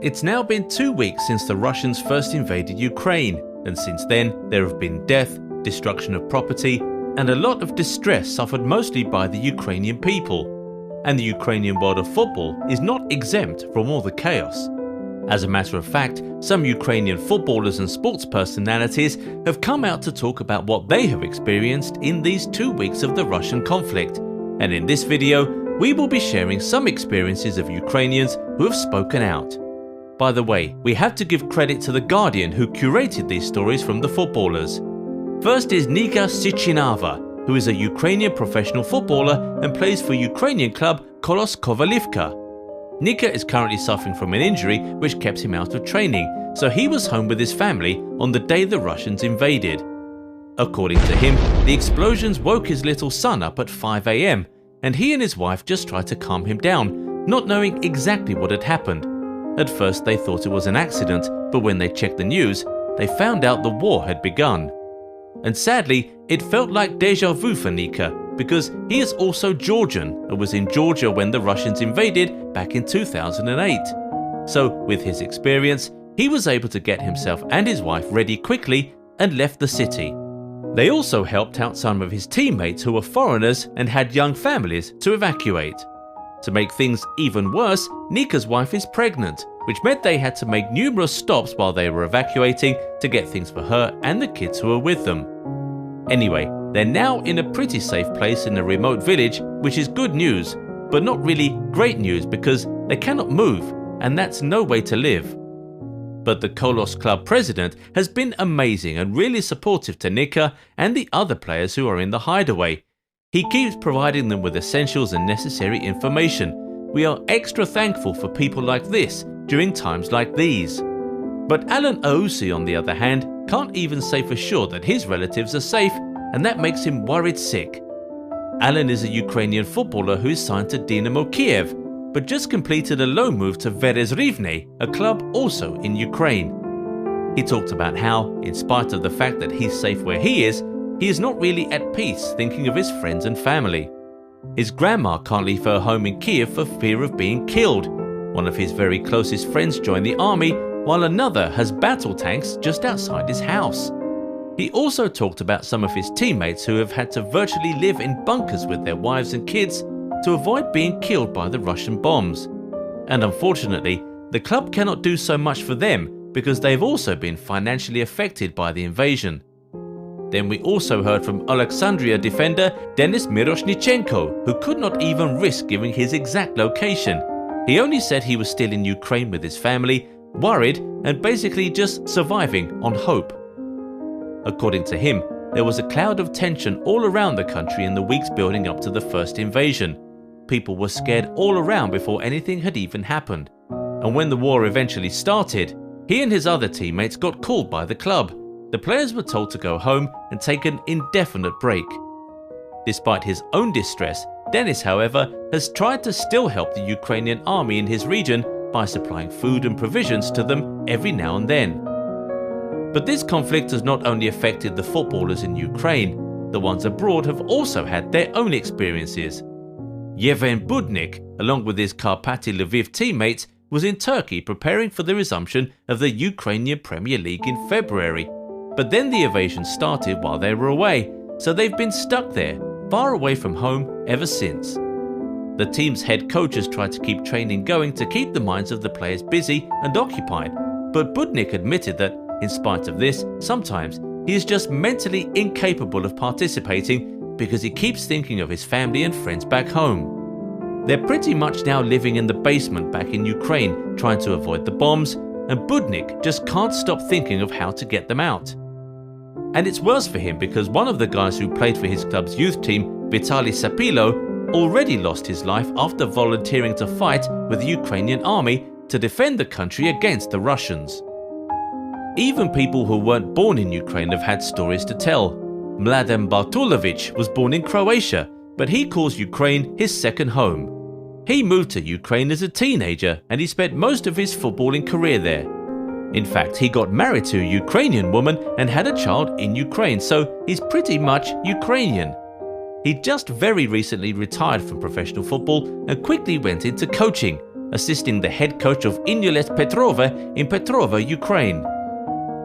It's now been two weeks since the Russians first invaded Ukraine, and since then there have been death, destruction of property, and a lot of distress suffered mostly by the Ukrainian people. And the Ukrainian world of football is not exempt from all the chaos. As a matter of fact, some Ukrainian footballers and sports personalities have come out to talk about what they have experienced in these two weeks of the Russian conflict. And in this video, we will be sharing some experiences of Ukrainians who have spoken out. By the way, we have to give credit to The Guardian who curated these stories from the footballers. First is Nika Sichinava, who is a Ukrainian professional footballer and plays for Ukrainian club Kolos Kovalivka. Nika is currently suffering from an injury which kept him out of training, so he was home with his family on the day the Russians invaded. According to him, the explosions woke his little son up at 5 am, and he and his wife just tried to calm him down, not knowing exactly what had happened. At first, they thought it was an accident, but when they checked the news, they found out the war had begun. And sadly, it felt like deja vu for Nika because he is also Georgian and was in Georgia when the Russians invaded back in 2008. So, with his experience, he was able to get himself and his wife ready quickly and left the city. They also helped out some of his teammates who were foreigners and had young families to evacuate. To make things even worse, Nika's wife is pregnant, which meant they had to make numerous stops while they were evacuating to get things for her and the kids who were with them. Anyway, they're now in a pretty safe place in a remote village, which is good news, but not really great news because they cannot move, and that's no way to live. But the Kolos Club president has been amazing and really supportive to Nika and the other players who are in the hideaway, he keeps providing them with essentials and necessary information. We are extra thankful for people like this during times like these. But Alan Aussi, on the other hand, can't even say for sure that his relatives are safe, and that makes him worried sick. Alan is a Ukrainian footballer who is signed to Dynamo Kiev, but just completed a loan move to Veres Rivne, a club also in Ukraine. He talked about how, in spite of the fact that he's safe where he is, he is not really at peace thinking of his friends and family. His grandma can't leave her home in Kiev for fear of being killed. One of his very closest friends joined the army, while another has battle tanks just outside his house. He also talked about some of his teammates who have had to virtually live in bunkers with their wives and kids to avoid being killed by the Russian bombs. And unfortunately, the club cannot do so much for them because they've also been financially affected by the invasion. Then we also heard from Alexandria defender Denis Miroshnichenko, who could not even risk giving his exact location. He only said he was still in Ukraine with his family, worried and basically just surviving on hope. According to him, there was a cloud of tension all around the country in the weeks building up to the first invasion. People were scared all around before anything had even happened. And when the war eventually started, he and his other teammates got called by the club the players were told to go home and take an indefinite break. Despite his own distress, Denis, however, has tried to still help the Ukrainian army in his region by supplying food and provisions to them every now and then. But this conflict has not only affected the footballers in Ukraine, the ones abroad have also had their own experiences. Yevhen Budnik, along with his Karpaty Lviv teammates, was in Turkey preparing for the resumption of the Ukrainian Premier League in February but then the invasion started while they were away, so they've been stuck there, far away from home ever since. The team's head coach has tried to keep training going to keep the minds of the players busy and occupied, but Budnik admitted that, in spite of this, sometimes he is just mentally incapable of participating because he keeps thinking of his family and friends back home. They're pretty much now living in the basement back in Ukraine, trying to avoid the bombs, and Budnik just can't stop thinking of how to get them out. And it's worse for him because one of the guys who played for his club's youth team, Vitaly Sapilo, already lost his life after volunteering to fight with the Ukrainian army to defend the country against the Russians. Even people who weren't born in Ukraine have had stories to tell. Mladen Bartulovic was born in Croatia, but he calls Ukraine his second home. He moved to Ukraine as a teenager and he spent most of his footballing career there. In fact, he got married to a Ukrainian woman and had a child in Ukraine, so he's pretty much Ukrainian. He just very recently retired from professional football and quickly went into coaching. assisting the head coach of Inhulets Petrova in Petrova, Ukraine.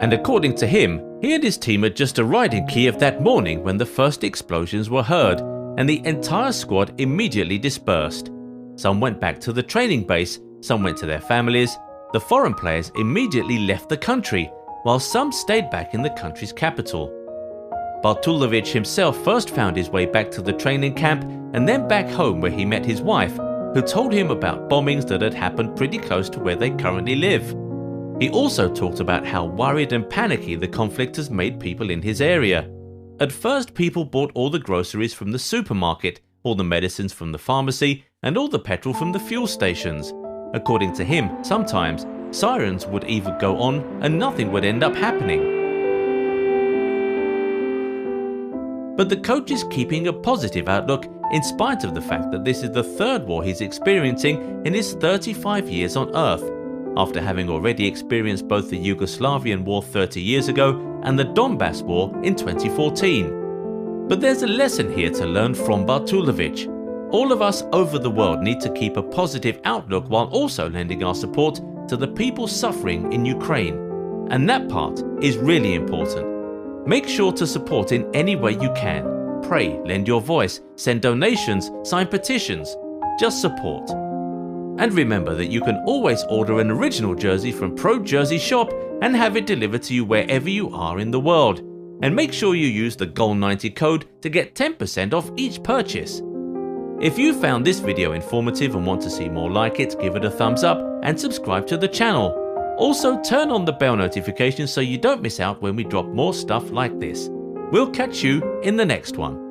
And according to him, he and his team had just arrived in Kiev that morning when the first explosions were heard, and the entire squad immediately dispersed. Some went back to the training base, some went to their families. The foreign players immediately left the country, while some stayed back in the country's capital. Bartulovich himself first found his way back to the training camp and then back home where he met his wife, who told him about bombings that had happened pretty close to where they currently live. He also talked about how worried and panicky the conflict has made people in his area. At first, people bought all the groceries from the supermarket, all the medicines from the pharmacy, and all the petrol from the fuel stations. According to him, sometimes sirens would even go on and nothing would end up happening. But the coach is keeping a positive outlook in spite of the fact that this is the third war he's experiencing in his 35 years on Earth, after having already experienced both the Yugoslavian War 30 years ago and the Donbass War in 2014. But there's a lesson here to learn from Bartulovich. All of us over the world need to keep a positive outlook while also lending our support to the people suffering in Ukraine. And that part is really important. Make sure to support in any way you can. Pray, lend your voice, send donations, sign petitions. Just support. And remember that you can always order an original jersey from Pro Jersey Shop and have it delivered to you wherever you are in the world. And make sure you use the GOAL90 code to get 10% off each purchase. If you found this video informative and want to see more like it, give it a thumbs up and subscribe to the channel. Also turn on the bell notification so you don't miss out when we drop more stuff like this. We'll catch you in the next one.